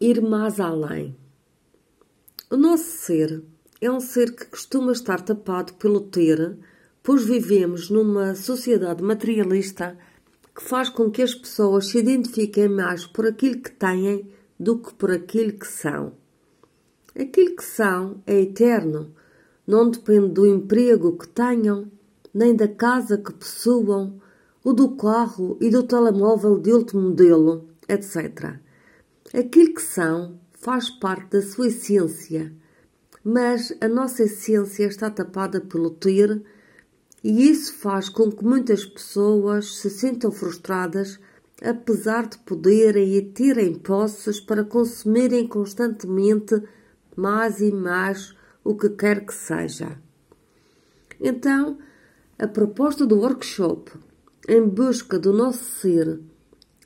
ir mais além. O nosso ser é um ser que costuma estar tapado pelo ter, pois vivemos numa sociedade materialista que faz com que as pessoas se identifiquem mais por aquilo que têm do que por aquilo que são. Aquilo que são é eterno, não depende do emprego que tenham, nem da casa que possuam, ou do carro e do telemóvel de último modelo, etc. Aquilo que são faz parte da sua essência, mas a nossa essência está tapada pelo ter, e isso faz com que muitas pessoas se sintam frustradas, apesar de poderem e terem posses para consumirem constantemente mais e mais o que quer que seja. Então, a proposta do workshop, em busca do nosso ser,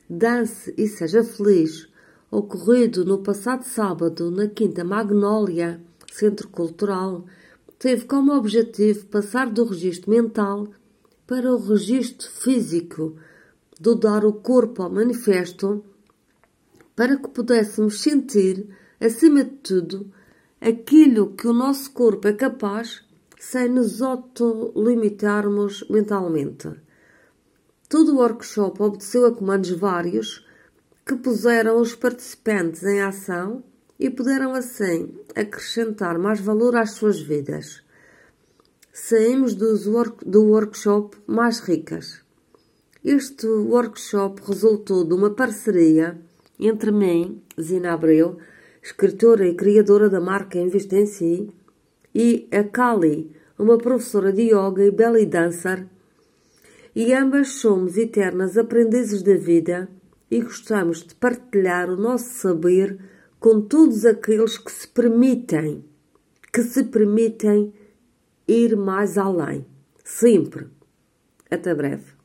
dance e seja feliz, ocorrido no passado sábado na Quinta Magnólia, Centro Cultural, teve como objetivo passar do registro mental para o registro físico, do dar o corpo ao manifesto, para que pudéssemos sentir, acima de tudo, aquilo que o nosso corpo é capaz sem nos autolimitarmos mentalmente. Todo o workshop obedeceu a comandos vários que puseram os participantes em ação e puderam assim acrescentar mais valor às suas vidas. Saímos work, do workshop mais ricas. Este workshop resultou de uma parceria entre mim, Zina Abreu, escritora e criadora da marca Investe em Si, e a Kali, uma professora de yoga e belly dancer, e ambas somos eternas aprendizes da vida e gostamos de partilhar o nosso saber com todos aqueles que se permitem, que se permitem ir mais além. Sempre. Até breve.